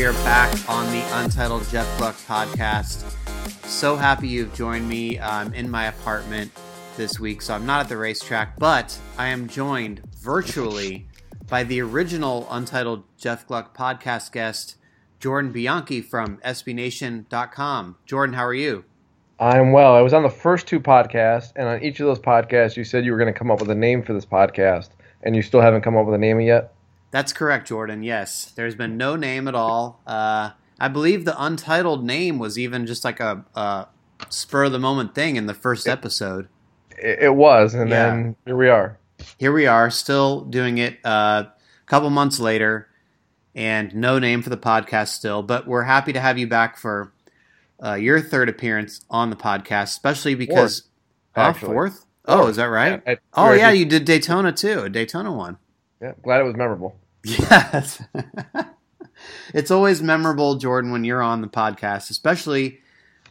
We are back on the Untitled Jeff Gluck podcast. So happy you've joined me. I'm in my apartment this week, so I'm not at the racetrack, but I am joined virtually by the original Untitled Jeff Gluck podcast guest, Jordan Bianchi from SBNation.com. Jordan, how are you? I'm well. I was on the first two podcasts, and on each of those podcasts, you said you were going to come up with a name for this podcast, and you still haven't come up with a name yet. That's correct, Jordan. Yes, there's been no name at all. Uh, I believe the untitled name was even just like a, a spur of the moment thing in the first episode. It, it was, and Yeah. then here we are. Here we are, still doing it uh, a couple months later, and no name for the podcast still. But we're happy to have you back for uh, your third appearance on the podcast, especially because Huh? actually. fourth. Oh, is that right? I- oh yeah, you did Daytona too. A Daytona one. yeah, glad it was memorable. Yes. it's always memorable, Jordan, when you're on the podcast, especially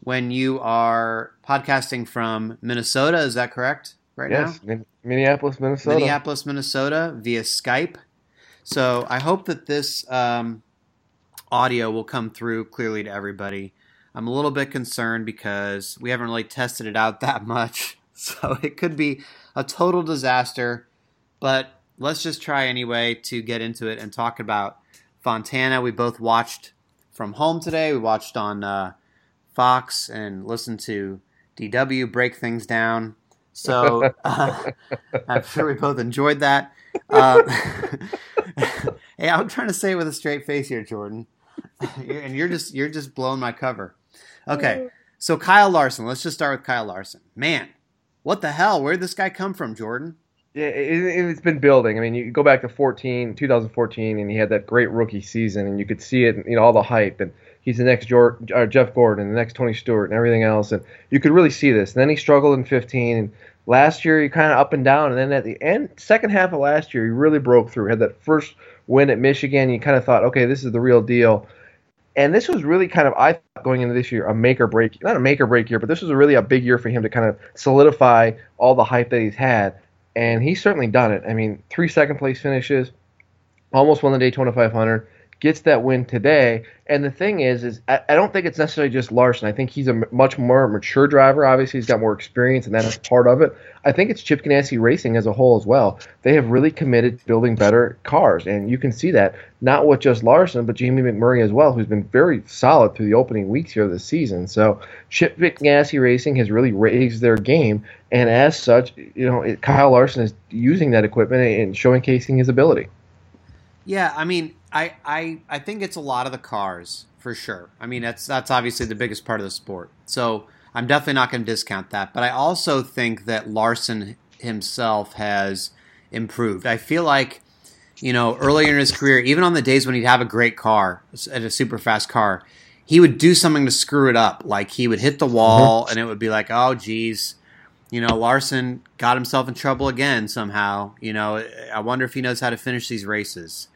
when you are podcasting from Minnesota. Is that correct? Right yes, now? Min- Minneapolis, Minnesota. Minneapolis, Minnesota via Skype. So I hope that this um, audio will come through clearly to everybody. I'm a little bit concerned because we haven't really tested it out that much. So it could be a total disaster. But let's just try anyway to get into it and talk about Fontana. We both watched from home today. We watched on uh, Fox and listened to DW break things down. So uh, I'm sure we both enjoyed that. Uh, hey, I'm trying to say it with a straight face here, Jordan, and you're just you're just blowing my cover. Okay, so Kyle Larson. Let's just start with Kyle Larson. Man, what the hell? Where'd this guy come from, Jordan? Yeah, it, it- it's been building. I mean, you go back to 14, 2014, and he had that great rookie season, and you could see it, you know, all the hype, and he's the next Jor- uh, Jeff Gordon, the next Tony Stewart, and everything else, and you could really see this. And then he struggled in 15, and last year he kind of up and down, and then at the end, second half of last year, he really broke through. Had that first win at Michigan, you kind of thought, okay, this is the real deal. And this was really kind of, I thought, going into this year, a make or break, not a make or break year, but this was really a big year for him to kind of solidify all the hype that he's had and he's certainly done it. I mean, three second place finishes, almost won the Daytona 500, gets that win today. And the thing is, is I, I don't think it's necessarily just Larson. I think he's a m- much more mature driver. Obviously, he's got more experience, and that's part of it. I think it's Chip Ganassi Racing as a whole as well. They have really committed to building better cars, and you can see that not with just Larson, but Jamie McMurray as well, who's been very solid through the opening weeks here the season. So Chip Ganassi Racing has really raised their game, and as such, you know, Kyle Larson is using that equipment and showcasing his ability. Yeah, I mean, I, I I think it's a lot of the cars for sure. I mean, that's that's obviously the biggest part of the sport. So I'm definitely not going to discount that. But I also think that Larson himself has improved. I feel like, you know, earlier in his career, even on the days when he'd have a great car, at a super fast car, he would do something to screw it up. Like he would hit the wall, mm-hmm. and it would be like, oh, geez. You know, Larson got himself in trouble again somehow. You know, I wonder if he knows how to finish these races.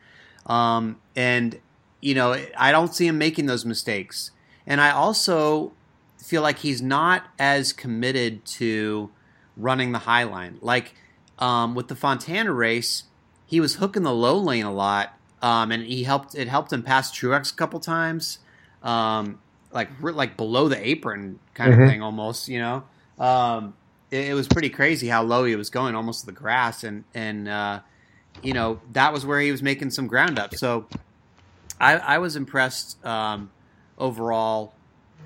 Um, and you know, I don't see him making those mistakes. And I also feel like he's not as committed to running the high line. Like um, with the Fontana race, he was hooking the low lane a lot, um, and he helped. It helped him pass Truex a couple times, um, like like below the apron kind Mhm. of thing, almost. You know, um, it, it was pretty crazy how low he was going, almost to the grass, and and uh, you know that was where he was making some ground up. So I, I was impressed um, overall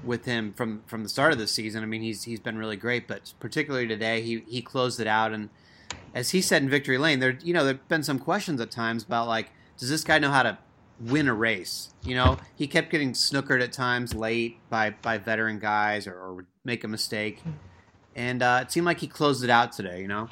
with him from from the start of the season. I mean, he's he's been really great, but particularly today, he he closed it out. And as he said in Victory Lane, there you know there've been some questions at times about like, does this guy know how to win a race? You know, he kept getting snookered at times late by by veteran guys or, or make a mistake. And uh, it seemed like he closed it out today. You know.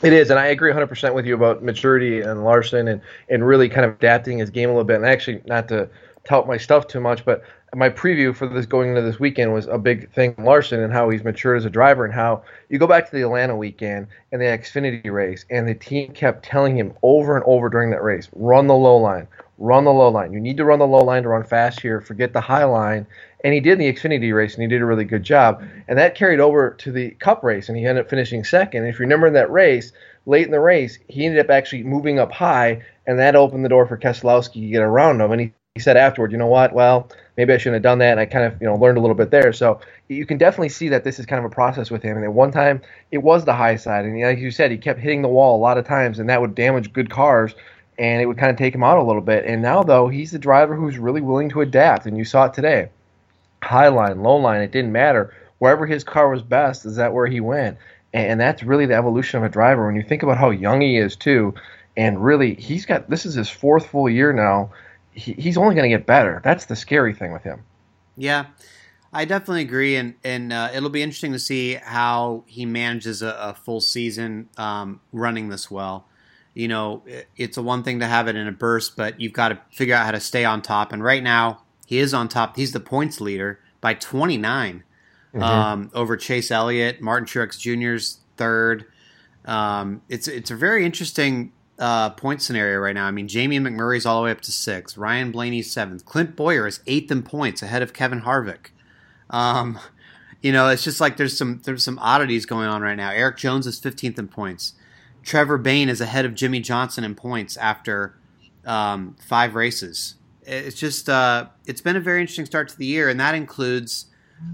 It is, and I agree 100% with you about maturity and Larson and, and really kind of adapting his game a little bit. And actually, not to tout my stuff too much, but my preview for this going into this weekend was a big thing Larson and how he's matured as a driver and how you go back to the Atlanta weekend and the Xfinity race and the team kept telling him over and over during that race, run the low line, run the low line. You need to run the low line to run fast here. Forget the high line. And he did in the Xfinity race, and he did a really good job. And that carried over to the Cup race, and he ended up finishing second. And if you remember in that race, late in the race, he ended up actually moving up high, and that opened the door for Keselowski to get around him. And he, he said afterward, you know what? Well, maybe I shouldn't have done that. And I kind of you know learned a little bit there. So you can definitely see that this is kind of a process with him. And at one time, it was the high side, and like you said, he kept hitting the wall a lot of times, and that would damage good cars and it would kind of take him out a little bit. And now, though, he's the driver who's really willing to adapt, and you saw it today. High line, low line, it didn't matter. Wherever his car was best, is that where he went. And that's really the evolution of a driver. When you think about how young he is, too, and really, he's got this is his fourth full year now. He, he's only going to get better. That's the scary thing with him. Yeah. I definitely agree, and and uh, it'll be interesting to see how he manages a, a full season um, running this well you know, it's a one thing to have it in a burst, but you've got to figure out how to stay on top. And right now, he is on top. He's the points leader by 29 mm-hmm. um, over Chase Elliott, Martin Truex Jr.'s third. Um, it's it's a very interesting uh, point scenario right now. I mean, Jamie McMurray's all the way up to six, Ryan Blaney's seventh, Clint Bowyer is eighth in points ahead of Kevin Harvick. Um, you know, it's just like there's some there's some oddities going on right now. Erik Jones is 15th in points. Trevor Bayne is ahead of Jimmie Johnson in points after um, five races. It's just uh, it's been a very interesting start to the year, and that includes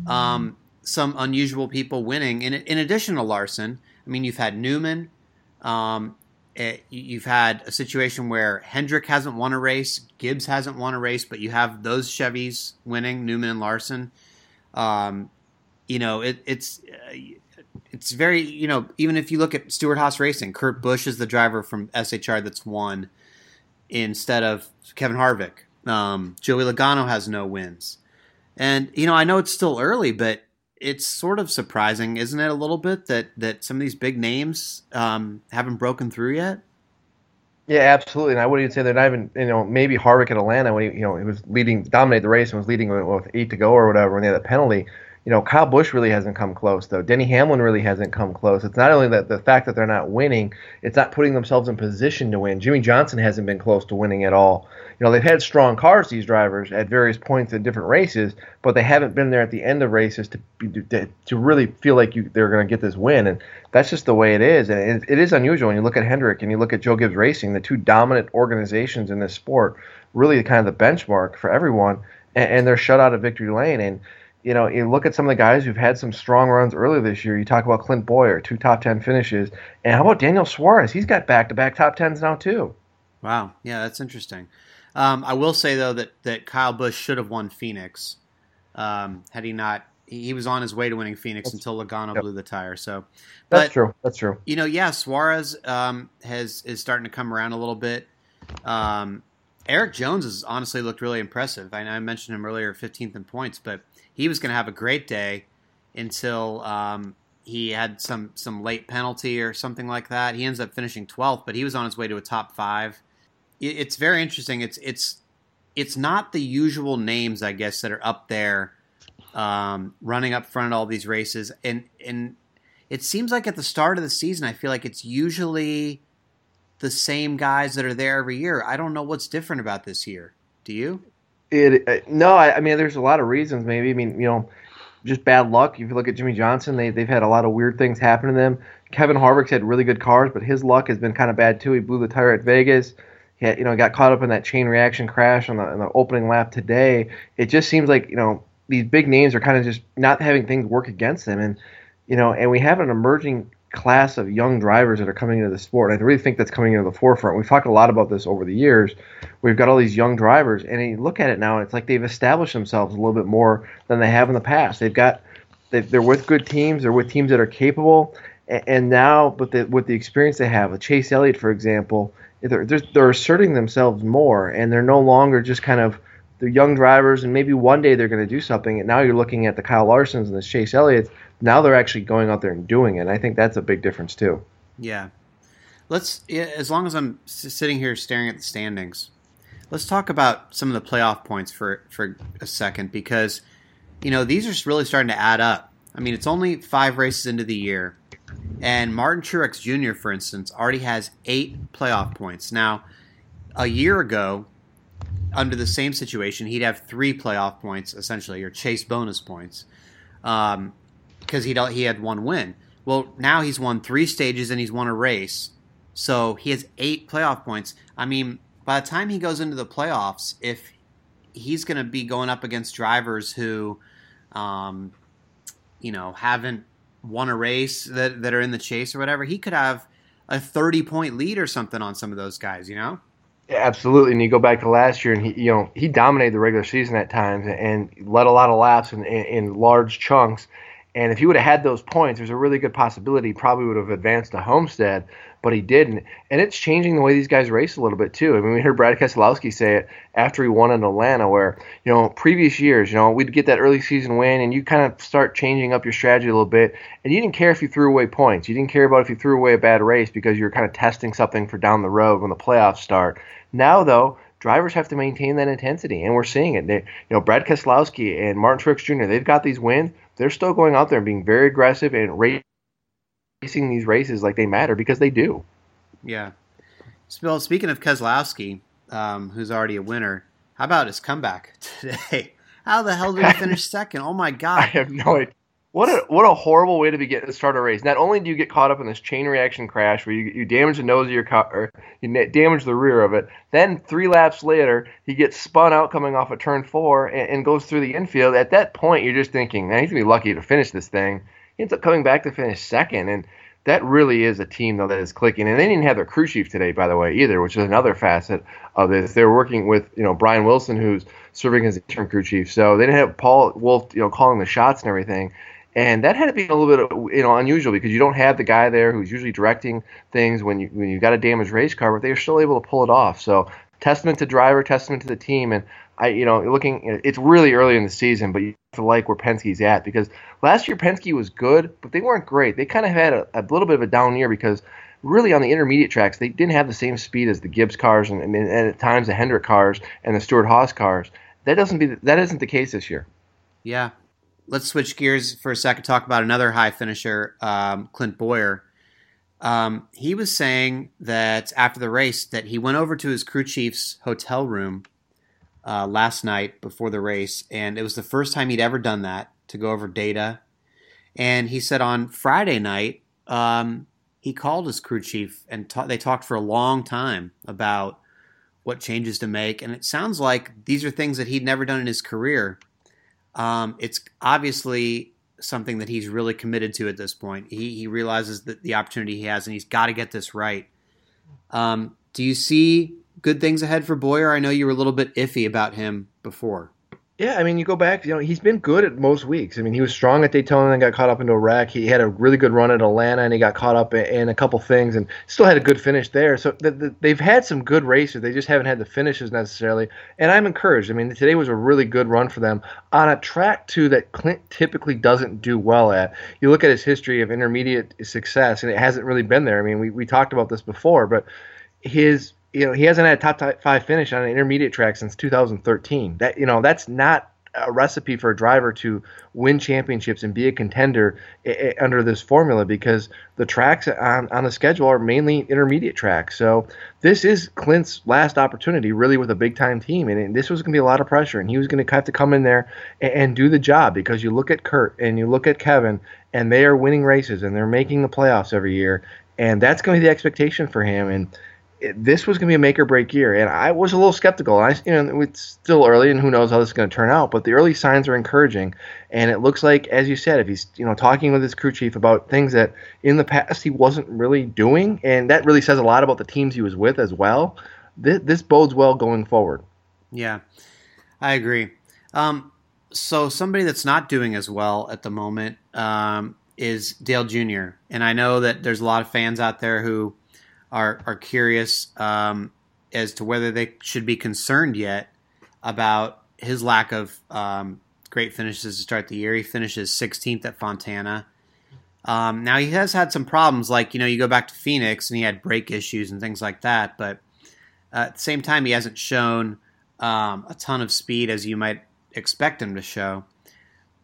um, some unusual people winning. In, in addition to Larson, I mean, you've had Newman. Um, it, eh, you've had a situation where Hendrick hasn't won a race, Gibbs hasn't won a race, but you have those Chevys winning, Newman and Larson. Um, you know, it, it's uh, it's very you know even if you look at Stewart-Haas Racing, Kurt Busch is the driver from SHR that's won instead of Kevin Harvick. Um, Joey Logano has no wins, and you know I know it's still early, but it's sort of surprising, isn't it? A little bit that that some of these big names um, haven't broken through yet. Yeah, absolutely. And I wouldn't even say they're not even, you know, maybe Harvick at Atlanta when he, you know, he was leading, dominated the race and was leading with, eight to go or whatever when they had a penalty you know, Kyle Busch really hasn't come close, though. Denny Hamlin really hasn't come close. It's not only that the fact that they're not winning, it's not putting themselves in position to win. Jimmie Johnson hasn't been close to winning at all. You know, they've had strong cars, these drivers, at various points in different races, but they haven't been there at the end of races to to, to really feel like you, they're going to get this win. And that's just the way it is. And it, it is unusual when you look at Hendrick and you look at Joe Gibbs Racing, the two dominant organizations in this sport, really kind of the benchmark for everyone, and, and they're shut out of victory lane. And you know, you look at some of the guys who've had some strong runs earlier this year. You talk about Clint Bowyer, two top ten finishes, and how about Daniel Suarez? He's got back to back top tens now too. Wow, yeah, that's interesting. Um, I will say though that that Kyle Busch should have won Phoenix um, had he not. He was on his way to winning Phoenix that's, until Logano yep. blew the tire. So but, that's true. That's true. You know, yeah, Suarez um, has is starting to come around a little bit. Um, Erik Jones has honestly looked really impressive. I, I mentioned him earlier, 15th in points, but he was going to have a great day until um, he had some some late penalty or something like that. He ends up finishing 12th, but he was on his way to a top five. It's very interesting. It's it's it's not the usual names, I guess, that are up there um, running up front at all these races, and and it seems like at the start of the season, I feel like it's usually the same guys that are there every year. I don't know what's different about this year. Do you? It uh, no, I, I, mean there's a lot of reasons. Maybe I mean you know just bad luck. If you look at Jimmie Johnson, they they've had a lot of weird things happen to them. Kevin Harvick's had really good cars, but his luck has been kind of bad too. He blew the tire at Vegas. He had, you know got caught up in that chain reaction crash on the, on the opening lap today. It just seems like you know these big names are kind of just not having things work against them, and you know, and we have an emerging class of young drivers that are coming into the sport. I really think that's coming into the forefront. We've talked a lot about this over the years. We've got all these young drivers, and you look at it now, and it's like they've established themselves a little bit more than they have in the past. They've got they're with good teams, they're with teams that are capable, and now with the with the experience they have, with Chase Elliott, for example, they're they're asserting themselves more, and they're no longer just kind of they're young drivers, and maybe one day they're going to do something. And now you're looking at the Kyle Larsons and the Chase Elliott's now they're actually going out there and doing it. And I think that's a big difference too. Yeah. Let's as long as I'm sitting here staring at the standings, let's talk about some of the playoff points for for a second because you know these are really starting to add up. I mean, it's only five races into the year, and Martin Truex Jr., for instance, already has eight playoff points. Now, a year ago, under the same situation, he'd have three playoff points essentially, or chase bonus points, um, because he he had one win. Well, now he's won three stages and he's won a race, so he has eight playoff points. I mean, by the time he goes into the playoffs, if he's going to be going up against drivers who, um, you know, haven't won a race that that are in the chase or whatever, he could have a thirty point lead or something on some of those guys. You know. Yeah, absolutely, and you go back to last year, and he, you know, he dominated the regular season at times, and led a lot of laps in, in, in large chunks. And if he would have had those points, there's a really good possibility he probably would have advanced to Homestead, but he didn't. And it's changing the way these guys race a little bit too. I mean, we heard Brad Keselowski say it after he won in Atlanta, where you know previous years, you know, we'd get that early season win, and you kind of start changing up your strategy a little bit, and you didn't care if you threw away points. You didn't care about if you threw away a bad race because you were kind of testing something for down the road when the playoffs start. Now though, drivers have to maintain that intensity, and we're seeing it. They, you know, Brad Keselowski and Martin Truex Jr. They've got these wins they're still going out there and being very aggressive and racing these races like they matter because they do. Yeah. Well, speaking of Keselowski, um, who's already a winner, how about his comeback today? How the hell did he finish second? Oh my god! I have no idea. What a what a horrible way to be to start a race. Not only do you get caught up in this chain reaction crash where you, you damage the nose of your car, or you damage the rear of it, then three laps later he gets spun out coming off of turn four and, and goes through the infield. At that point, you're just thinking, man, he's gonna be lucky to finish this thing. He ends up coming back to finish second, and that really is a team though that is clicking. And they didn't have their crew chief today, by the way, either, which is another facet of this. They were working with you know Brian Wilson, who's serving as interim crew chief, so they didn't have Paul Wolfe, you know, calling the shots and everything and that had to be a little bit you know unusual because you don't have the guy there who's usually directing things when you when you got a damaged race car, but they are still able to pull it off. So testament to driver, testament to the team, and I you know looking it's really early in the season, but you have to like where Penske's at because last year Penske was good, but they weren't great. They kind of had a, a little bit of a down year because really on the intermediate tracks they didn't have the same speed as the Gibbs cars and, and, and at times the Hendrick cars and the Stewart Haas cars. That doesn't be that isn't the case this year. Yeah, let's switch gears for a second. Talk about another high finisher, um, Clint Bowyer. Um, he was saying that after the race that he went over to his crew chief's hotel room uh, last night before the race, and it was the first time he'd ever done that to go over data. And he said on Friday night um, he called his crew chief and ta- they talked for a long time about what changes to make. And it sounds like these are things that he'd never done in his career. Um, it's obviously something that he's really committed to at this point. He, he realizes that the opportunity he has, and he's got to get this right. Um, do you see good things ahead for Bowyer? I know you were a little bit iffy about him before. Yeah, I mean, you go back, you know, he's been good at most weeks. I mean, he was strong at Daytona and then got caught up into a wreck. He had a really good run at Atlanta and he got caught up in a couple things and still had a good finish there. So the, the, they've had some good races. They just haven't had the finishes necessarily. And I'm encouraged. I mean, today was a really good run for them on a track, too, that Clint typically doesn't do well at. You look at his history of intermediate success and it hasn't really been there. I mean, we, we talked about this before, but his you know he hasn't had a top five finish on an intermediate track since 2013. That you know that's not a recipe for a driver to win championships and be a contender I- I under this formula because the tracks on, on the schedule are mainly intermediate tracks. So this is Clint's last opportunity, really, with a big time team, and, and this was going to be a lot of pressure, and he was going to have to come in there and, and do the job because you look at Kurt and you look at Kevin, and they are winning races and they're making the playoffs every year, and that's going to be the expectation for him, and this was going to be a make or break year, and I was a little skeptical. I, you know, it's still early, and who knows how this is going to turn out. But the early signs are encouraging, and it looks like, as you said, if he's you know talking with his crew chief about things that in the past he wasn't really doing, and that really says a lot about the teams he was with as well. This, this bodes well going forward. Yeah, I agree. Um, so somebody that's not doing as well at the moment um, is Dale Jr. And I know that there's a lot of fans out there who are are curious um, as to whether they should be concerned yet about his lack of um, great finishes to start the year. He finishes 16th at Fontana. Um, now he has had some problems, like you know, you go back to Phoenix and he had brake issues and things like that. But Uh, at the same time, he hasn't shown um, a ton of speed as you might expect him to show.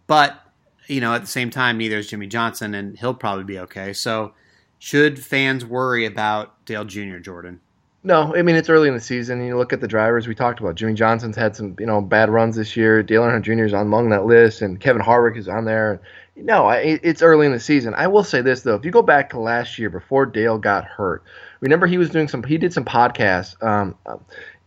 But you know, at the same time, neither is Jimmie Johnson, and he'll probably be okay. So, should fans worry about Dale Jr. Jordan? No, I mean it's early in the season. You look at the drivers we talked about. Jimmie Johnson's had some, you know, bad runs this year. Dale Earnhardt Jr. is among that list, and Kevin Harvick is on there. No, I, it's early in the season. I will say this though: if you go back to last year before Dale got hurt, remember he was doing some. He did some podcasts, um,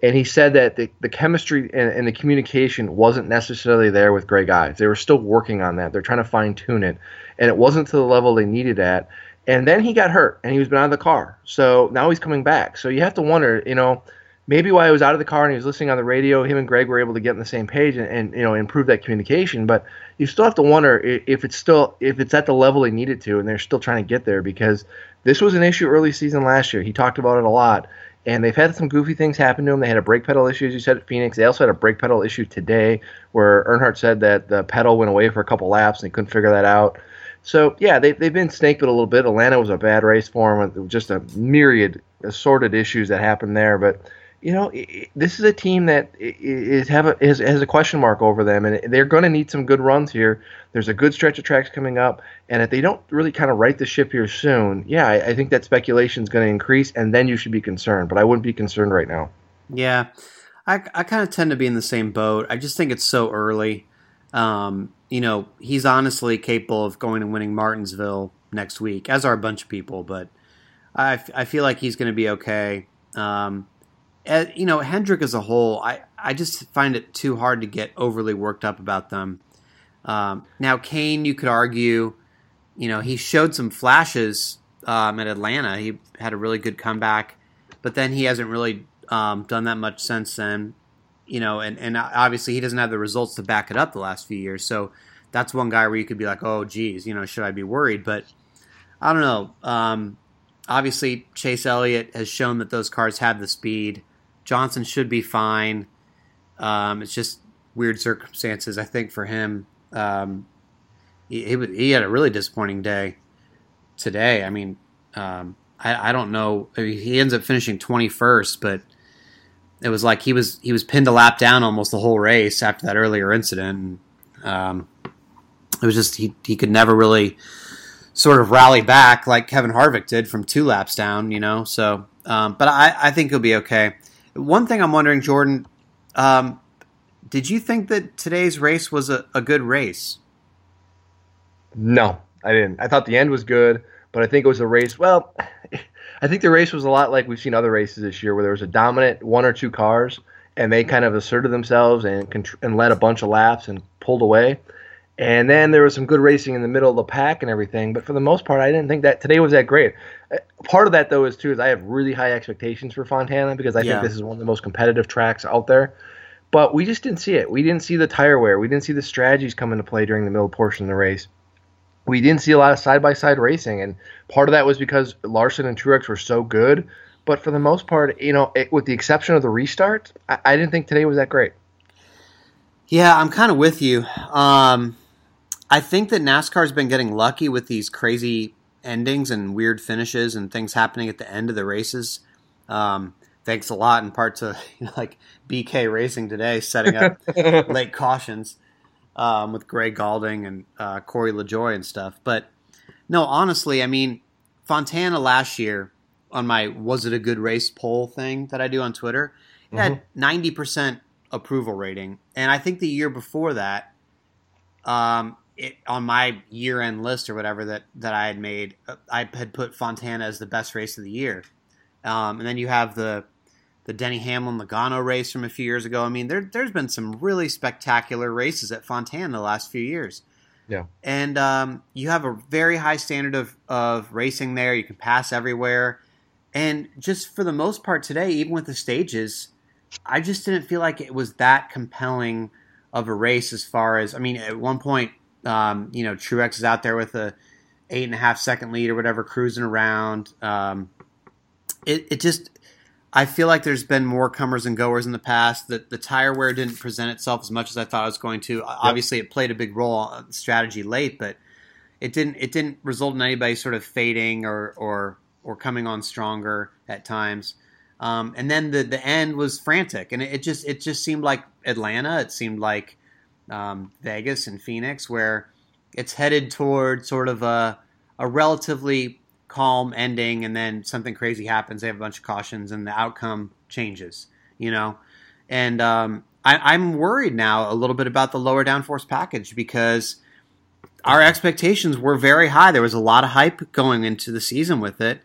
and he said that the, the chemistry and, and, the communication wasn't necessarily there with Greg Ives. They were still working on that. They're trying to fine tune it, and it wasn't to the level they needed at. And then he got hurt and he was been out of the car. So now he's coming back. So you have to wonder, you know, maybe while he was out of the car and he was listening on the radio, him and Greg were able to get on the same page and, and, you know improve that communication. But you still have to wonder if it's still if it's at the level they needed to, and they're still trying to get there because this was an issue early season last year. He talked about it a lot, and they've had some goofy things happen to them. They had a brake pedal issue, as you said at Phoenix. They also had a brake pedal issue today, where Earnhardt said that the pedal went away for a couple laps and they couldn't figure that out. So yeah, they they've been snaked a little bit. Atlanta was a bad race for them, just a myriad assorted issues that happened there. But you know, this is a team that is have a, has, has a question mark over them, and they're going to need some good runs here. There's a good stretch of tracks coming up, and if they don't really kind of right the ship here soon, yeah, I, I think that speculation is going to increase, and then you should be concerned. But I wouldn't be concerned right now. Yeah, I I kind of tend to be in the same boat. I just think it's so early. Um, you know, he's honestly capable of going and winning Martinsville next week, as are a bunch of people. But I, I feel like he's going to be okay. Um, and, you know, Hendrick as a whole, I, I just find it too hard to get overly worked up about them. Um, now, Kahne, you could argue, you know, he showed some flashes um, at Atlanta. He had a really good comeback, but then he hasn't really um, done that much since then you know, and, and obviously he doesn't have the results to back it up the last few years. So that's one guy where you could be like, oh, geez, you know, should I be worried? But I don't know. Um, obviously, Chase Elliott has shown that those cars have the speed. Johnson should be fine. Um, it's just weird circumstances, I think, for him. Um, he, he, had a really disappointing day today. I mean, um, I, I, don't know. I mean, he ends up finishing 21st, but it was like he was he was pinned a lap down almost the whole race after that earlier incident. Um, it was just he he could never really sort of rally back like Kevin Harvick did from two laps down, you know. So, um, but I I think he'll be okay. One thing I'm wondering, Jordan, um, did you think that today's race was a, a good race? No, I didn't. I thought the end was good, but I think it was a race. Well, I think the race was a lot like we've seen other races this year, where there was a dominant one or two cars, and they kind of asserted themselves and and led a bunch of laps and pulled away. And then there was some good racing in the middle of the pack and everything. But for the most part, I didn't think that today was that great. Uh, part of that though is too is I have really high expectations for Fontana because I yeah. think this is one of the most competitive tracks out there. But we just didn't see it. We didn't see the tire wear. We didn't see the strategies come into play during the middle portion of the race we didn't see a lot of side by side racing, and part of that was because Larson and Truex were so good. But for the most part, you know, it, with the exception of the restart, I, I, didn't think today was that great. Yeah, I'm kind of with you. Um, I think that NASCAR's been getting lucky with these crazy endings and weird finishes and things happening at the end of the races. Um, thanks a lot in part to you know, like BK Racing today setting up late cautions um, with Gray Gaulding and uh, Corey LaJoie and stuff. But no, honestly, I mean, Fontana last year on my was it a good race poll thing that I do on Twitter, mm-hmm. had ninety percent approval rating, and I think the year before that, um, it on my year end list or whatever that that I had made, uh, I had put Fontana as the best race of the year, um, and then you have the the Denny Hamlin Logano race from a few years ago. I mean, there, there's been some really spectacular races at Fontana the last few years. Yeah. And um, you have a very high standard of, of racing there. You can pass everywhere. And just for the most part today, even with the stages, I just didn't feel like it was that compelling of a race as far as, I mean, at one point, um, you know, Truex is out there with a eight and a half second lead or whatever, cruising around. Um, it, it just I feel like there's been more comers and goers in the past. That the tire wear didn't present itself as much as I thought it was going to. Yep. Obviously, it played a big role on strategy late, but it didn't. It didn't result in anybody sort of fading or or or coming on stronger at times. Um, and then the the end was frantic, and it, it, just it just seemed like Atlanta. It seemed like um, Vegas and Phoenix, where it's headed toward sort of a a relatively calm ending, and then something crazy happens. They have a bunch of cautions, and the outcome changes. You know, and um, I, I'm worried now a little bit about the lower downforce package because our expectations were very high. There was a lot of hype going into the season with it.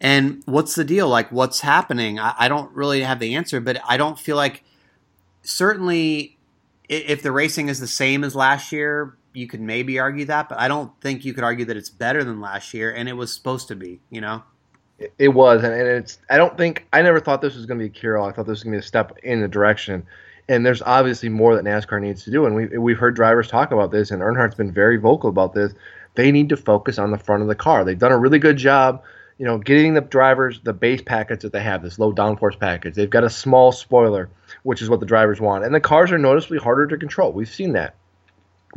And what's the deal? Like, what's happening? I, I don't really have the answer, but I don't feel like certainly if the racing is the same as last year, you could maybe argue that, but I don't think you could argue that it's better than last year, and it was supposed to be, you know? It was, and it's. I don't think I never thought this was going to be a cure. I thought this was going to be a step in the direction and there's obviously more that NASCAR needs to do. And we we've heard drivers talk about this, and Earnhardt's been very vocal about this. They need to focus on the front of the car. They've done a really good job, you know, getting the drivers the base package that they have, this low downforce package. They've got a small spoiler, which is what the drivers want, and the cars are noticeably harder to control. We've seen that.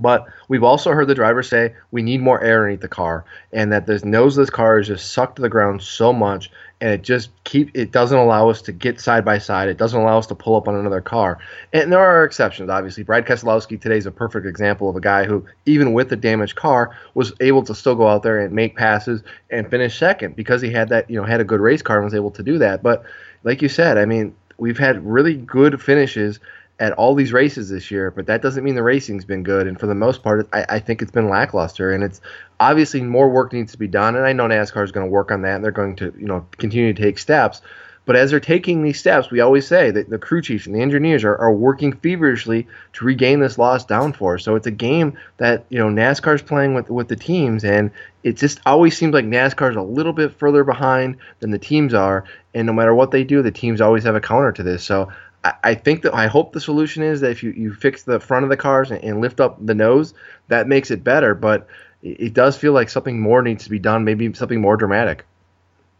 But we've also heard the driver say we need more air underneath the car, and that the nose of this car is just sucked to the ground so much, and it just keep it doesn't allow us to get side by side. It doesn't allow us to pull up on another car. And there are exceptions, obviously. Brad Keselowski today is a perfect example of a guy who, even with the damaged car, was able to still go out there and make passes and finish second because he had that you know had a good race car and was able to do that. But like you said, I mean, we've had really good finishes at all these races this year, but that doesn't mean the racing's been good. And for the most part, I, I think it's been lackluster. And it's obviously more work needs to be done. And I know NASCAR is going to work on that, and they're going to you know continue to take steps. But as they're taking these steps, we always say that the crew chiefs and the engineers are, are working feverishly to regain this lost downforce. So it's a game that you know NASCAR's playing with with the teams, and it just always seems like NASCAR's a little bit further behind than the teams are. And no matter what they do, the teams always have a counter to this. So I think that I hope the solution is that if you, you fix the front of the cars and, and lift up the nose, that makes it better. But it, it does feel like something more needs to be done, maybe something more dramatic.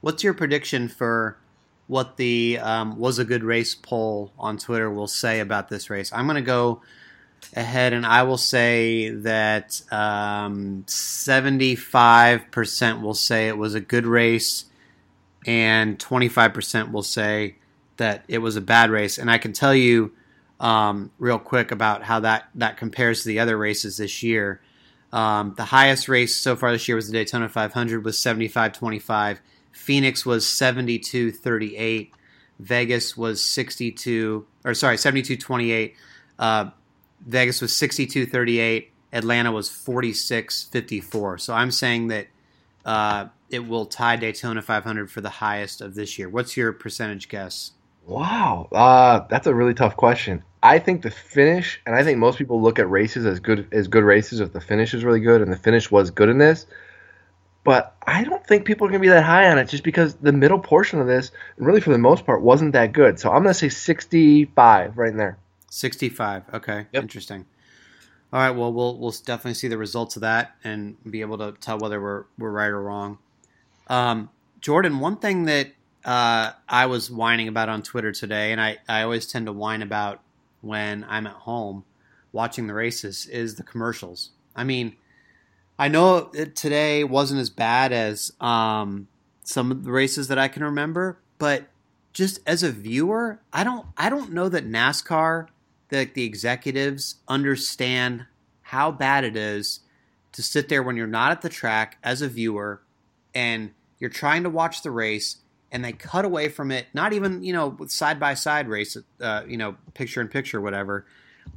What's your prediction for what the um, was a good race poll on Twitter will say about this race? I'm going to go ahead and I will say that um, 75% will say it was a good race, and 25% will say that it was a bad race, and I can tell you um, real quick about how that that compares to the other races this year. Um, the highest race so far this year was the Daytona 500 was 75-25. Phoenix was 72-38. Vegas was 62 or sorry 72-28. Uh, Vegas was 62-38. Atlanta was 46-54. So I'm saying that uh, it will tie Daytona 500 for the highest of this year. What's your percentage guess? Wow, uh, that's a really tough question. I think the finish, and I think most people look at races as good as good races if the finish is really good, and the finish was good in this. But I don't think people are going to be that high on it just because the middle portion of this, really for the most part, wasn't that good. So I'm going to say 65 right in there. 65. Okay, yep. interesting. All right, well, we'll we'll definitely see the results of that and be able to tell whether we're we're right or wrong. Um, Jordan, one thing that uh, I was whining about on Twitter today, and I, I always tend to whine about when I'm at home watching the races, is the commercials. I mean, I know today wasn't as bad as um, some of the races that I can remember, but just as a viewer, I don't I don't know that NASCAR, that the executives understand how bad it is to sit there when you're not at the track as a viewer and you're trying to watch the race and they cut away from it. Not even you know with side by side race, uh, you know picture in picture, whatever.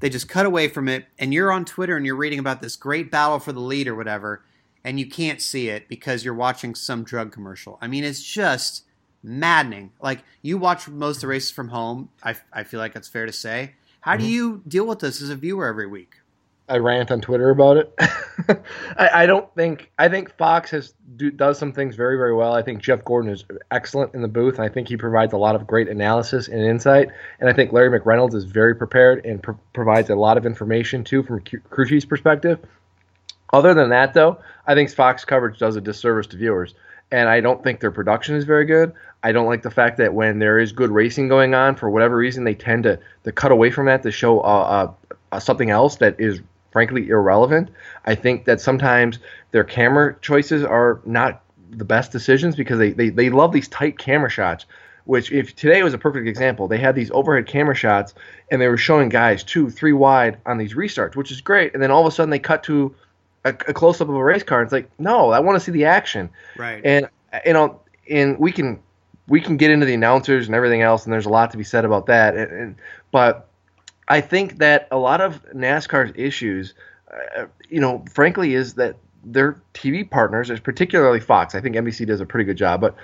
They just cut away from it, and you're on Twitter and you're reading about this great battle for the lead or whatever, and you can't see it because you're watching some drug commercial. I mean, it's just maddening. Like you watch most of the races from home. I, I feel like that's fair to say. How mm-hmm. do you deal with this as a viewer every week? I rant on Twitter about it. I, I, don't think I think Fox has do, does some things very very well. I think Jeff Gordon is excellent in the booth. and I think he provides a lot of great analysis and insight. And I think Larry McReynolds is very prepared and pr- provides a lot of information too from chief's perspective. Other than that, though, I think Fox coverage does a disservice to viewers. And I don't think their production is very good. I don't like the fact that when there is good racing going on, for whatever reason, they tend to, to cut away from that to show uh, uh, something else that is frankly irrelevant. I think that sometimes their camera choices are not the best decisions because they, they, they love these tight camera shots. which if today was a perfect example. They had these overhead camera shots and they were showing guys two, three wide on these restarts, which is great. And then all of a sudden they cut to a, a close up of a race car. And it's like, no, I want to see the action. Right. And you know, and we can we can get into the announcers and everything else, and there's a lot to be said about that. And, and but I think that a lot of NASCAR's issues, uh, you know, frankly, is that their TV partners, particularly Fox. I think NBC does a pretty good job, but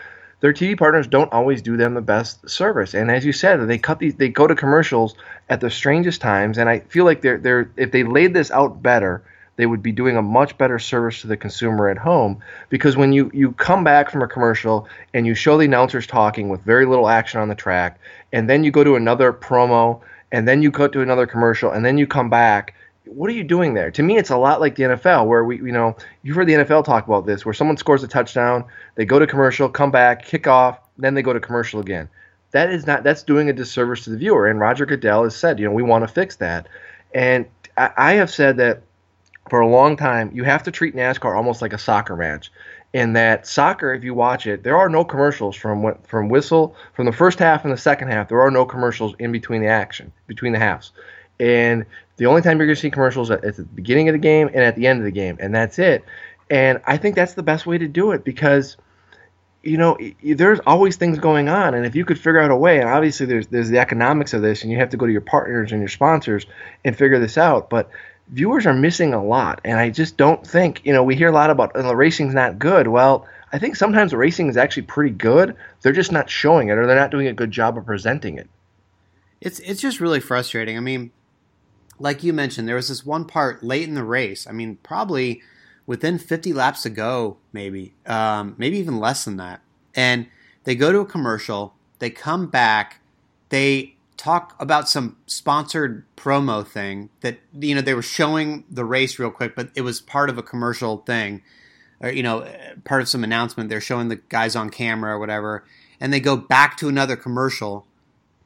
their TV partners don't always do them the best service. And as you said, they cut these, they go to commercials at the strangest times. And I feel like they're they're if they laid this out better, they would be doing a much better service to the consumer at home. Because when you you come back from a commercial and you show the announcers talking with very little action on the track, and then you go to another promo, and then you go to another commercial, and then you come back what are you doing there? To me, it's a lot like the NFL, where we, you know, you've heard the NFL talk about this, where someone scores a touchdown, they go to commercial, come back, kick off, then they go to commercial again. That is not that's doing a disservice to the viewer. And Roger Goodell has said, you know, we want to fix that. And I, I have said that for a long time, you have to treat NASCAR almost like a soccer match. In that soccer, if you watch it, there are no commercials from from whistle from the first half and the second half. There are no commercials in between the action, between the halves and the only time you're going to see commercials is at the beginning of the game and at the end of the game, and that's it. And I think that's the best way to do it because, you know, there's always things going on, and if you could figure out a way, and obviously there's there's the economics of this, and you have to go to your partners and your sponsors and figure this out, but viewers are missing a lot, and I just don't think, you know, we hear a lot about oh, the racing's not good. Well, I think sometimes racing is actually pretty good. They're just not showing it, or they're not doing a good job of presenting it. It's it's just really frustrating. I mean like you mentioned, there was this one part late in the race. I mean, probably within 50 laps to go, maybe, um, maybe even less than that. And they go to a commercial. They come back. They talk about some sponsored promo thing that you know they were showing the race real quick, but it was part of a commercial thing, or you know, part of some announcement. They're showing the guys on camera or whatever, and they go back to another commercial.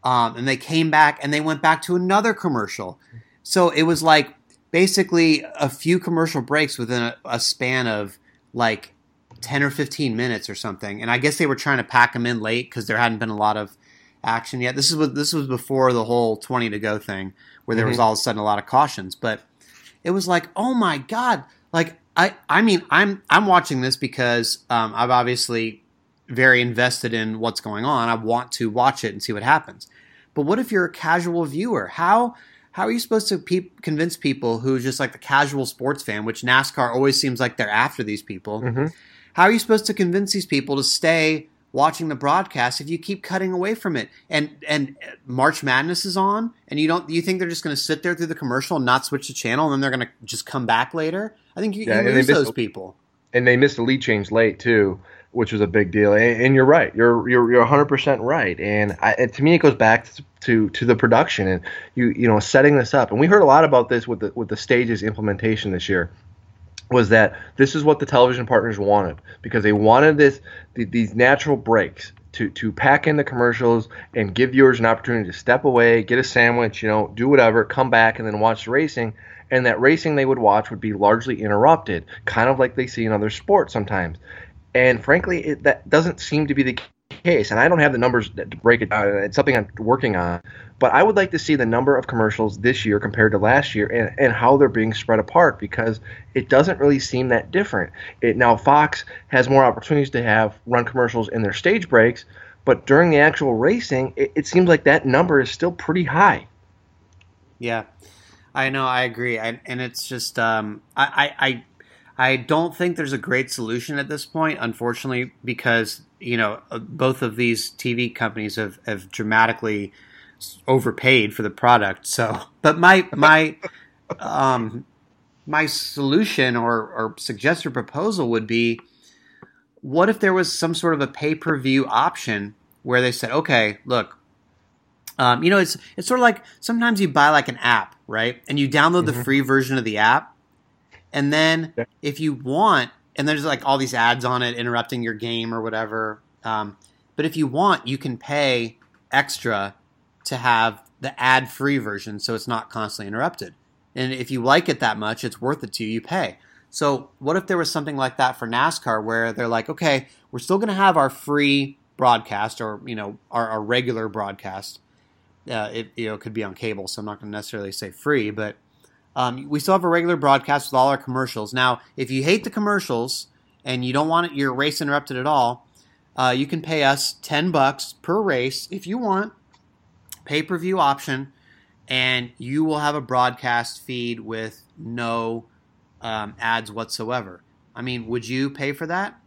Um, and they came back and they went back to another commercial. So it was like basically a few commercial breaks within a, a, span of like 10 or 15 minutes or something. And I guess they were trying to pack them in late because there hadn't been a lot of action yet. This is what this was before the whole 20 to go thing where there mm-hmm. was all of a sudden a lot of cautions. But it was like, oh my God. Like I, I mean, I'm I'm watching this because um, I'm obviously very invested in what's going on. I want to watch it and see what happens. But what if you're a casual viewer? How how are you supposed to pe- convince people who just like the casual sports fan, which NASCAR always seems like they're after these people? Mm-hmm. How are you supposed to convince these people to stay watching the broadcast if you keep cutting away from it? And and March Madness is on, and you don't you think they're just going to sit there through the commercial and not switch the channel, and then they're going to just come back later? I think you, yeah, you lose those people. And they missed a lead change late too which was a big deal. And, and, you're right. You're you're you're 100% right. And, I, and to me, it goes back to to the production and you you know setting this up. And we heard a lot about this with the with the stages implementation this year. Was that this is what the television partners wanted because they wanted this the, these natural breaks to to pack in the commercials and give viewers an opportunity to step away, get a sandwich, you know, do whatever, come back and then watch the racing. And that racing they would watch would be largely interrupted, kind of like they see in other sports sometimes. And frankly, it, that doesn't seem to be the case. And I don't have the numbers to break it down. It's something I'm working on. But I would like to see the number of commercials this year compared to last year and, and how they're being spread apart because it doesn't really seem that different. It, now, Fox has more opportunities to have run commercials in their stage breaks, but during the actual racing, it, it seems like that number is still pretty high. Yeah. I know, I agree, I, and it's just um, I, I, I don't think there's a great solution at this point, unfortunately, because you know uh, both of these TV companies have, have dramatically overpaid for the product. So, but my my um, my solution or, or suggested proposal would be, what if there was some sort of a pay per view option where they said, okay, look, um, you know, it's it's sort of like sometimes you buy like an app, right, and you download mm-hmm. the free version of the app and then yeah. if you want, and there's like all these ads on it interrupting your game or whatever. Um, but if you want, you can pay extra to have the ad free version so it's not constantly interrupted. And if you like it that much, it's worth it to you, you pay. So, what if there was something like that for NASCAR where they're like, okay, we're still going to have our free broadcast or you know our, our regular broadcast. Uh, it you know could be on cable, so I'm not going to necessarily say free, but um, we still have a regular broadcast with all our commercials. Now, if you hate the commercials and you don't want your race interrupted at all, uh, you can pay us ten bucks per race if you want, pay per view option, and you will have a broadcast feed with no um, ads whatsoever. I mean, would you pay for that?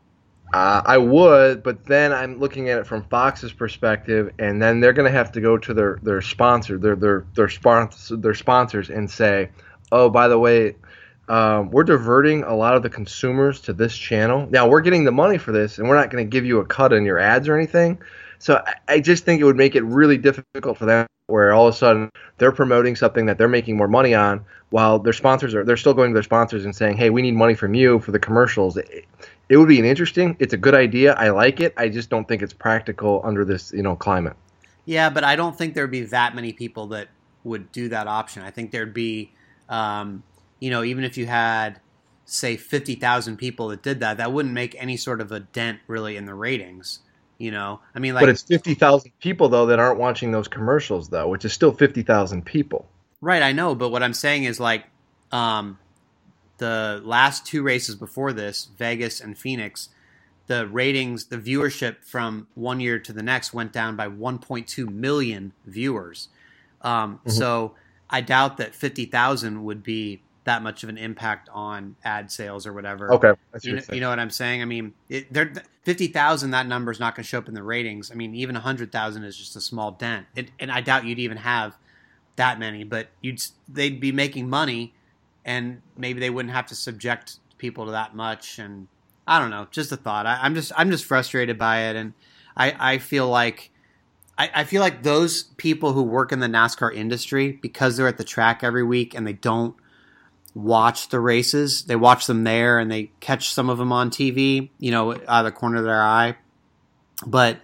Uh, I would, but then I'm looking at it from Fox's perspective, and then they're going to have to go to their their sponsor, their their their sponsor, their sponsors, and say, "Oh, by the way, um, we're diverting a lot of the consumers to this channel. Now we're getting the money for this, and we're not going to give you a cut in your ads or anything. So I, I just think it would make it really difficult for them, where all of a sudden they're promoting something that they're making more money on, while their sponsors are they're still going to their sponsors and saying, "Hey, we need money from you for the commercials." It, it would be an interesting. It's a good idea. I like it. I just don't think it's practical under this you know climate. Yeah, but I don't think there'd be that many people that would do that option. I think there'd be, um, you know, even if you had, say, fifty thousand people that did that, that wouldn't make any sort of a dent really in the ratings. You know, I mean, like, but it's fifty thousand people though that aren't watching those commercials though, which is still fifty thousand people. Right, I know, but what I'm saying is like, um, the last two races before this, Vegas and Phoenix, the ratings, the viewership from one year to the next went down by 1.2 million viewers. Um, mm-hmm. So I doubt that 50,000 would be that much of an impact on ad sales or whatever. Okay, you know, you know, what I'm saying? I mean, it, 50,000 that number is not going to show up in the ratings. I mean, even 100,000 is just a small dent. It, and I doubt you'd even have that many, but you'd they'd be making money and maybe they wouldn't have to subject people to that much. And I don't know, just a thought. I, am just I'm just frustrated by it, and I I feel like. I, I feel like those people who work in the NASCAR industry, because they're at the track every week and they don't watch the races. They watch them there and they catch some of them on TV, you know, out of the corner of their eye. But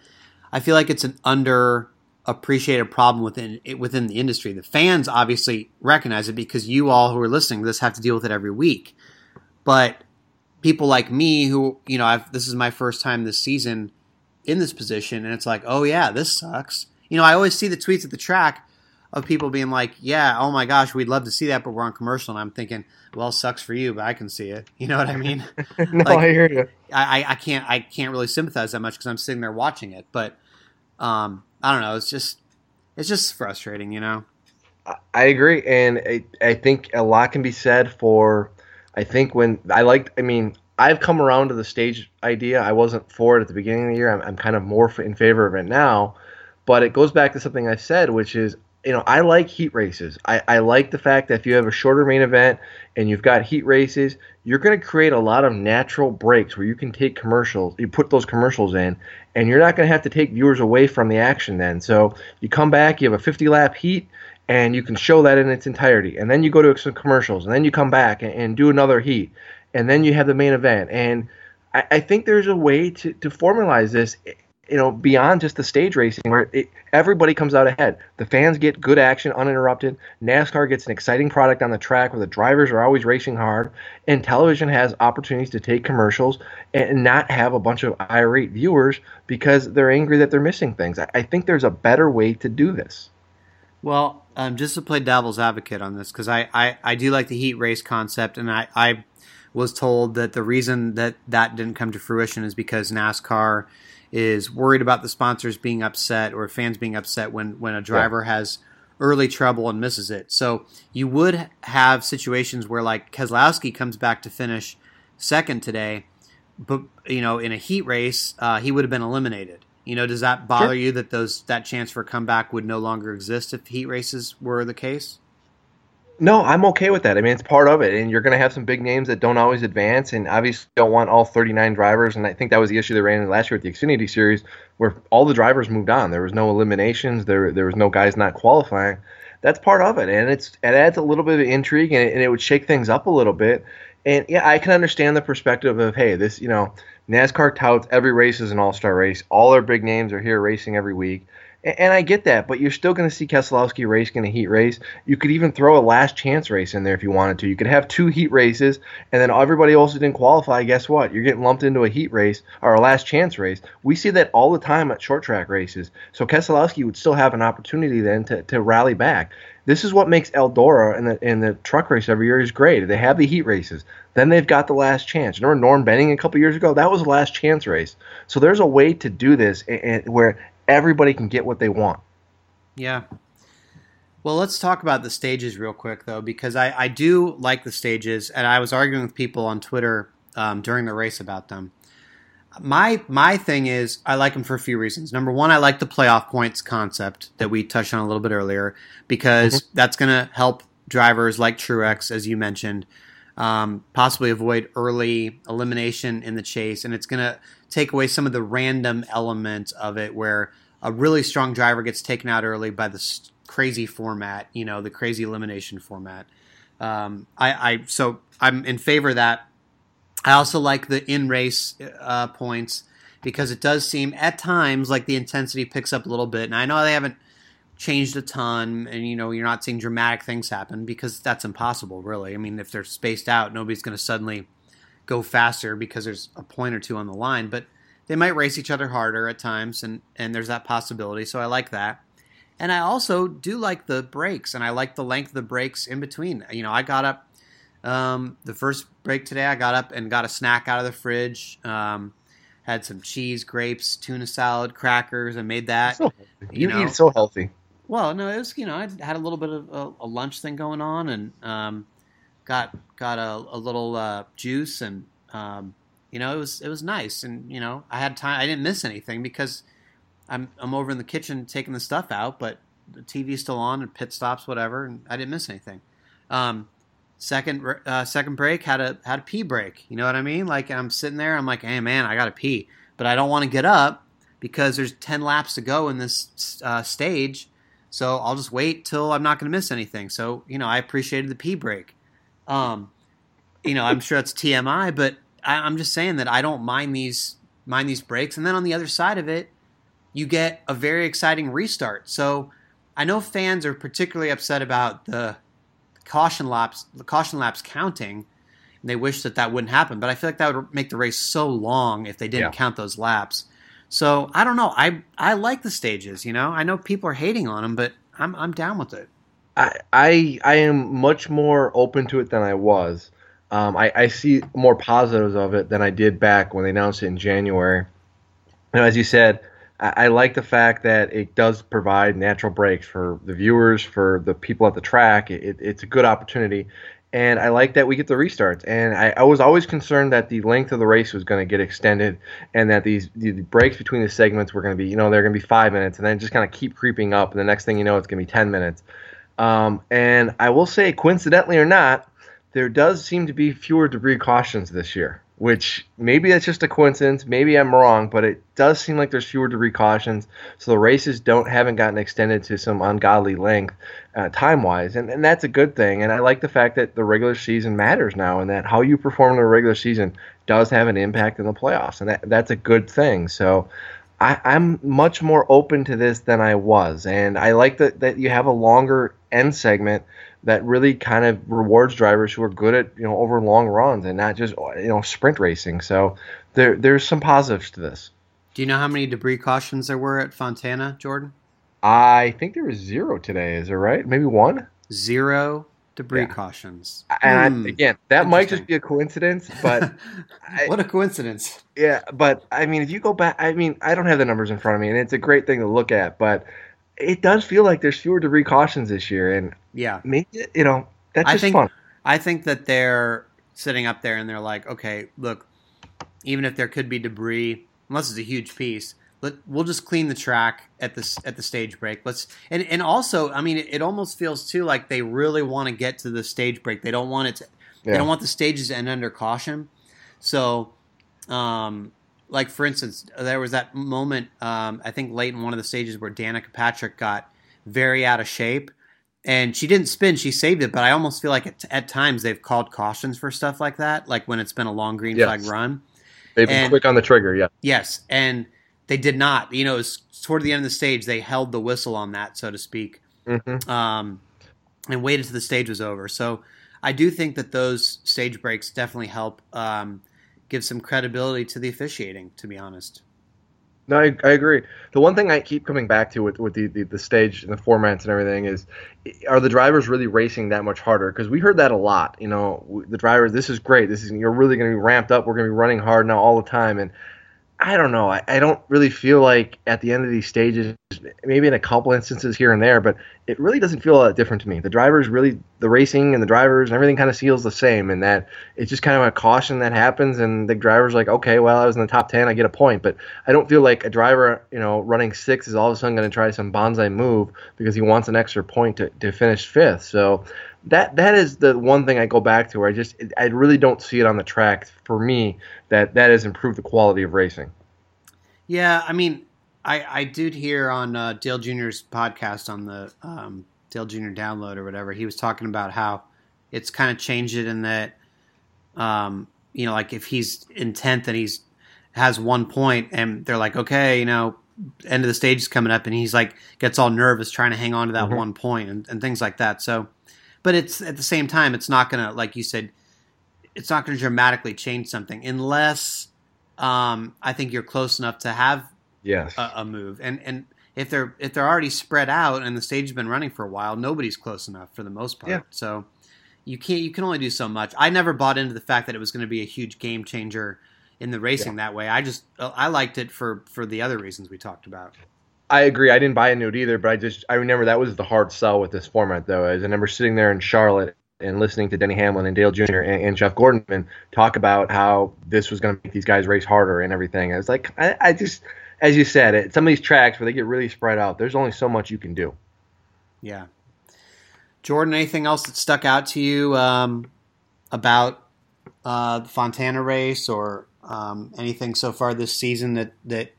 I feel like it's an under appreciated problem within within the industry. The fans obviously recognize it because you all who are listening to this have to deal with it every week. But people like me who, you know, I've, this is my first time this season in this position and it's like, "Oh yeah, this sucks." You know, I always see the tweets at the track of people being like, "Yeah, oh my gosh, we'd love to see that, but we're on commercial." And I'm thinking, "Well, sucks for you, but I can see it." You know what I mean? no, like, I hear you. I, I can't I can't really sympathize that much because I'm sitting there watching it, but um, I don't know. It's just it's just frustrating, you know. I agree, and I, I think a lot can be said for. I think when I liked, I mean, I've come around to the stage idea. I wasn't for it at the beginning of the year. I'm, I'm kind of more in favor of it now, but it goes back to something I said, which is you know, I like heat races. I, I like the fact that if you have a shorter main event and you've got heat races, you're going to create a lot of natural breaks where you can take commercials, you put those commercials in, and you're not going to have to take viewers away from the action then. So you come back, you have a 50 lap heat, and you can show that in its entirety. And then you go to some commercials, and then you come back and, and do another heat, and then you have the main event. And I, I think there's a way to, to formalize this you know beyond just the stage racing where it, everybody comes out ahead. The fans get good action uninterrupted. Nascar gets an exciting product on the track where the drivers are always racing hard. And television has opportunities to take commercials and not have a bunch of irate viewers because they're angry that they're missing things. I, I think there's a better way to do this. Well um, just to play devil's advocate on this because I, I, I do like the heat race concept and I, I was told that the reason that that didn't come to fruition is because nascar is worried about the sponsors being upset or fans being upset when when a driver yeah. has early trouble and misses it. So you would have situations where like Keselowski comes back to finish second today, but you know in a heat race uh, he would have been eliminated. You know, does that bother sure. you that those that chance for a comeback would no longer exist if heat races were the case? No, I'm okay with that. I mean, it's part of it, and you're going to have some big names that don't always advance, and obviously don't want all 39 drivers. And I think that was the issue they ran last year with the Xfinity Series, where all the drivers moved on. There was no eliminations. There there was no guys not qualifying. That's part of it, and it's it adds a little bit of intrigue, and it, and it would shake things up a little bit. And yeah, I can understand the perspective of hey, this you know NASCAR touts every race is an all-star race. All their big names are here racing every week And I get that, but you're still going to see Keselowski race in a heat race. You could even throw a last chance race in there if you wanted to. You could have two heat races, and then everybody else who didn't qualify, guess what? You're getting lumped into a heat race or a last chance race. We see that all the time at short track races. So Keselowski would still have an opportunity then to, to rally back. This is what makes Eldora and the, and the truck race every year is great. They have the heat races. Then they've got the last chance. Remember Norm Benning a couple years ago? That was the last chance race. So there's a way to do this and, and where everybody can get what they want. Yeah. Well, let's talk about the stages real quick, though, because I, I do like the stages, and I was arguing with people on Twitter um, during the race about them. My my thing is I like them for a few reasons. Number one, I like the playoff points concept that we touched on a little bit earlier because mm-hmm. that's going to help drivers like Truex, as you mentioned, um, possibly avoid early elimination in the chase, and it's going to take away some of the random element of it where a really strong driver gets taken out early by the crazy format, you know, the crazy elimination format. Um, I, I, so I'm in favor of that. I also like the in race uh, points because it does seem at times like the intensity picks up a little bit, and I know they haven't changed a ton, and you know you're not seeing dramatic things happen because that's impossible, really. I mean, if they're spaced out, nobody's going to suddenly go faster because there's a point or two on the line, but they might race each other harder at times, and and there's that possibility. So I like that, and I also do like the breaks, and I like the length of the breaks in between. You know, I got up um, the first break today. I got up and got a snack out of the fridge. Um, had some cheese, grapes, tuna salad, crackers. I made that. So you, you know. eat so healthy. Well, no, it was you know I had a little bit of a, a lunch thing going on, and um, got got a, a little uh, juice, and um, you know it was it was nice, and you know I had time. I didn't miss anything because I'm I'm over in the kitchen taking the stuff out, but the TV's still on and pit stops, whatever, and I didn't miss anything. Um, second uh, second break had a had a pee break. You know what I mean? Like I'm sitting there, I'm like, hey man, I got to pee, but I don't want to get up because there's ten laps to go in this uh, stage. So I'll just wait till I'm not going to miss anything. So you know, I appreciated the pee break. Um, you know, I'm sure that's TMI, but I, am just saying that I don't mind these mind these breaks. And then on the other side of it, you get a very exciting restart. So I know fans are particularly upset about the caution laps, the caution laps counting. And they wish that that wouldn't happen, but I feel like that would make the race so long if they didn't yeah. count those laps. So I don't know. I I like the stages. You know, I know people are hating on them, but I'm I'm down with it. I I, I am much more open to it than I was. Um, I, I see more positives of it than I did back when they announced it in January. And as you said, I, I like the fact that it does provide natural breaks for the viewers, for the people at the track. It, it's a good opportunity. And I like that we get the restarts. And I, I was always concerned that the length of the race was going to get extended and that these the breaks between the segments were going to be, you know, they're going to be five minutes and then just kind of keep creeping up. And the next thing you know, it's going to be 10 minutes. Um, and I will say, coincidentally or not, there does seem to be fewer debris cautions this year, which maybe that's just a coincidence. Maybe I'm wrong, but it does seem like there's fewer debris cautions, so the races don't haven't gotten extended to some ungodly length uh, time wise, and, and that's a good thing. And I like the fact that the regular season matters now, and that how you perform in the regular season does have an impact in the playoffs, and that that's a good thing. So. I, I'm much more open to this than I was, and I like that, that you have a longer end segment that really kind of rewards drivers who are good at you know over long runs and not just you know sprint racing. So there there's some positives to this. Do you know how many debris cautions there were at Fontana, Jordan? I think there was zero today. Is there right? Maybe one. Zero debris yeah. cautions. And hmm. I, again, that might just be a coincidence, but what a coincidence. Yeah, but I mean, if you go back, I mean, I don't have the numbers in front of me, and it's a great thing to look at, but it does feel like there's fewer debris cautions this year, and yeah, maybe you know that's just I think, fun. I think that they're sitting up there and they're like, okay, look, even if there could be debris, unless it's a huge piece, let, we'll just clean the track at this at the stage break. Let's and and also, I mean, it, it almost feels too like they really want to get to the stage break. They don't want it to. Yeah. They don't want the stages to end under caution. So, um, like for instance, there was that moment um, I think late in one of the stages where Danica Patrick got very out of shape, and she didn't spin; she saved it. But I almost feel like at, at times they've called cautions for stuff like that, like when it's been a long green yes. flag run. They've been and, quick on the trigger, yeah. Yes, and they did not. You know, it was toward the end of the stage they held the whistle on that, so to speak, Mm-hmm. um, and waited till the stage was over. So I do think that those stage breaks definitely help um, give some credibility to the officiating. To be honest. No, I, I agree. The one thing I keep coming back to with, with the, the, the stage and the formats and everything is, are the drivers really racing that much harder? Because we heard that a lot. You know, the drivers, this is great. This is you're really going to be ramped up. We're going to be running hard now all the time. And I don't know. I, I don't really feel like at the end of these stages, maybe in a couple instances here and there, but it really doesn't feel that different to me. The drivers really, the racing and the drivers and everything kind of feels the same, and that it's just kind of a caution that happens, and the driver's like, okay, well, I was in the top ten, I get a point, but I don't feel like a driver, you know, running six is all of a sudden going to try some bonsai move because he wants an extra point to, to finish fifth. So that that is the one thing I go back to where I just I really don't see it on the track for me that that has improved the quality of racing. Yeah, I mean, I I did hear on uh, Dale Jr.'s podcast on the um, Dale Jr. download or whatever. He was talking about how it's kind of changed it in that, um, you know, like if he's in tenth and he's has one point, and they're like, okay, you know, end of the stage is coming up, and he's like gets all nervous trying to hang on to that Mhm. one point and, and things like that. So, but it's at the same time, it's not gonna like you said, it's not gonna dramatically change something unless um, I think you're close enough to have Yes. a, a move. And and if they're if they're already spread out and the stage has been running for a while, nobody's close enough for the most part. Yeah. So you can't you can only do so much. I never bought into the fact that it was going to be a huge game changer in the racing that way. I just I liked it for for the other reasons we talked about. I agree. I didn't buy into it either, but I just I remember that was the hard sell with this format though. As I remember sitting there in Charlotte and listening to Denny Hamlin and Dale Jr. and, and Jeff Gordon talk about how this was going to make these guys race harder and everything. I was like, I, I just, as you said, at some of these tracks where they get really spread out, there's only so much you can do. Yeah. Jordan, anything else that stuck out to you um, about uh, the Fontana race or um, anything so far this season that that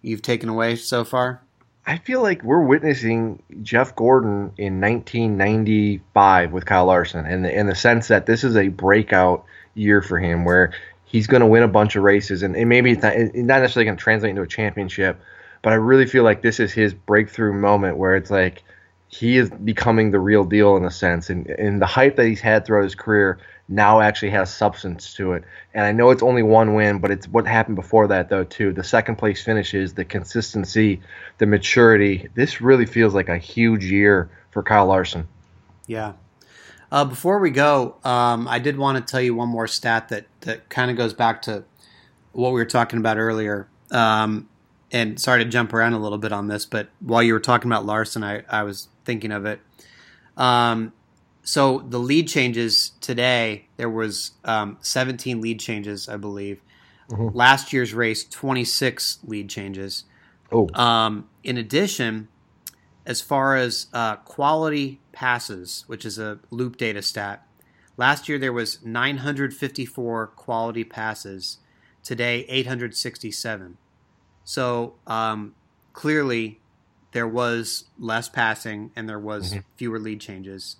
you've taken away so far? I feel like we're witnessing Jeff Gordon in 1995 with Kyle Larson, in the, in the sense that this is a breakout year for him, where he's going to win a bunch of races, and, and maybe it's not, it's not necessarily going to translate into a championship, but I really feel like this is his breakthrough moment, where it's like he is becoming the real deal in a sense, and, and the hype that he's had throughout his career now actually has substance to it. And I know it's only one win, but it's what happened before that though too. The second place finishes, the consistency, the maturity. This really feels like a huge year for Kyle Larson. Yeah. Uh, before we go, um, I did want to tell you one more stat that, that kind of goes back to what we were talking about earlier. Um, and sorry to jump around a little bit on this, but while you were talking about Larson, I, I was thinking of it. Um, so the lead changes today, there was um, 17 lead changes, I believe. Mhm. Last year's race, 26 lead changes. Oh, Um, in addition, as far as uh, quality passes, which is a loop data stat, last year there was 954 quality passes. Today, 867. So um, clearly, there was less passing and there was Mhm. fewer lead changes.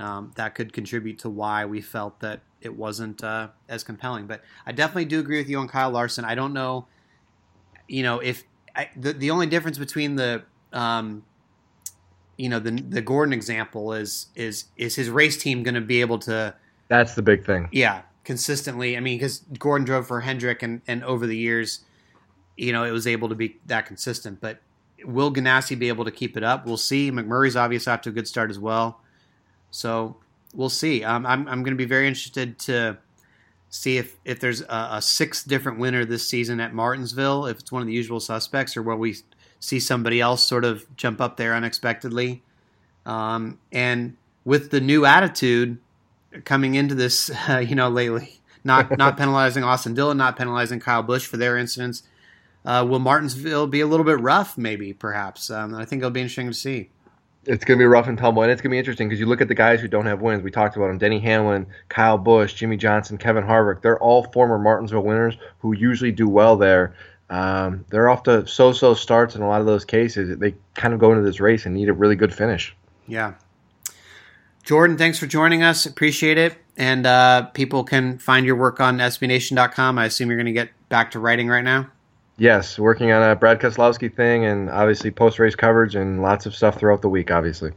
Um, that could contribute to why we felt that it wasn't uh, as compelling. But I definitely do agree with you on Kyle Larson. I don't know, you know, if I, the the only difference between the um, you know the the Gordon example is is is his race team going to be able to that's the big thing. yeah consistently. I mean, because Gordon drove for Hendrick and and over the years, you know, it was able to be that consistent. But will Ganassi be able to keep it up? We'll see. McMurray's obviously off to a good start as well, so we'll see. Um, I'm I'm going to be very interested to see if if there's a, a sixth different winner this season at Martinsville, if it's one of the usual suspects, or will we see somebody else sort of jump up there unexpectedly? Um, and with the new attitude coming into this, uh, you know, lately, not not penalizing Austin Dillon, not penalizing Kyle Busch for their incidents. Uh, will Martinsville be a little bit rough? Maybe, perhaps. Um, I think it'll be interesting to see. It's going to be rough and tumble, and it's going to be interesting because you look at the guys who don't have wins. We talked about them: Denny Hamlin, Kyle Busch, Jimmie Johnson, Kevin Harvick. They're all former Martinsville winners who usually do well there. Um, they're off to so-so starts in a lot of those cases. They kind of go into this race and need a really good finish. Yeah. Jordan, thanks for joining us. Appreciate it. And uh, people can find your work on SBNation.com. I assume you're going to get back to writing right now. Yes, working on a Brad Keselowski thing and obviously post race coverage and lots of stuff throughout the week, obviously.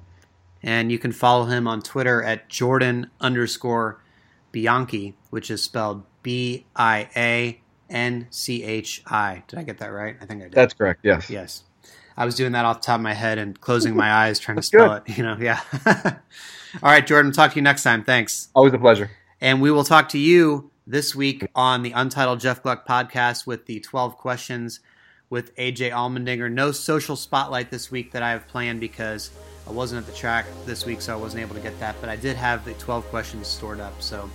And you can follow him on Twitter at Jordan underscore Bianchi, which is spelled B I A N C H I. Did I get that right? I think I did. That's correct, yes. Yes. I was doing that off the top of my head and closing my eyes trying to spell it. You know, yeah. All right, Jordan, talk to you next time. Thanks. Always a pleasure. And we will talk to you this week on the Untitled Jeff Gluck podcast with the 12 questions with AJ Allmendinger. No social spotlight this week that I have planned because I wasn't at the track this week, so I wasn't able to get that. But I did have the 12 questions stored up. So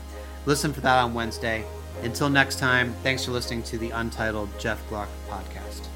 listen for that on Wednesday. Until next time, thanks for listening to the Untitled Jeff Gluck podcast.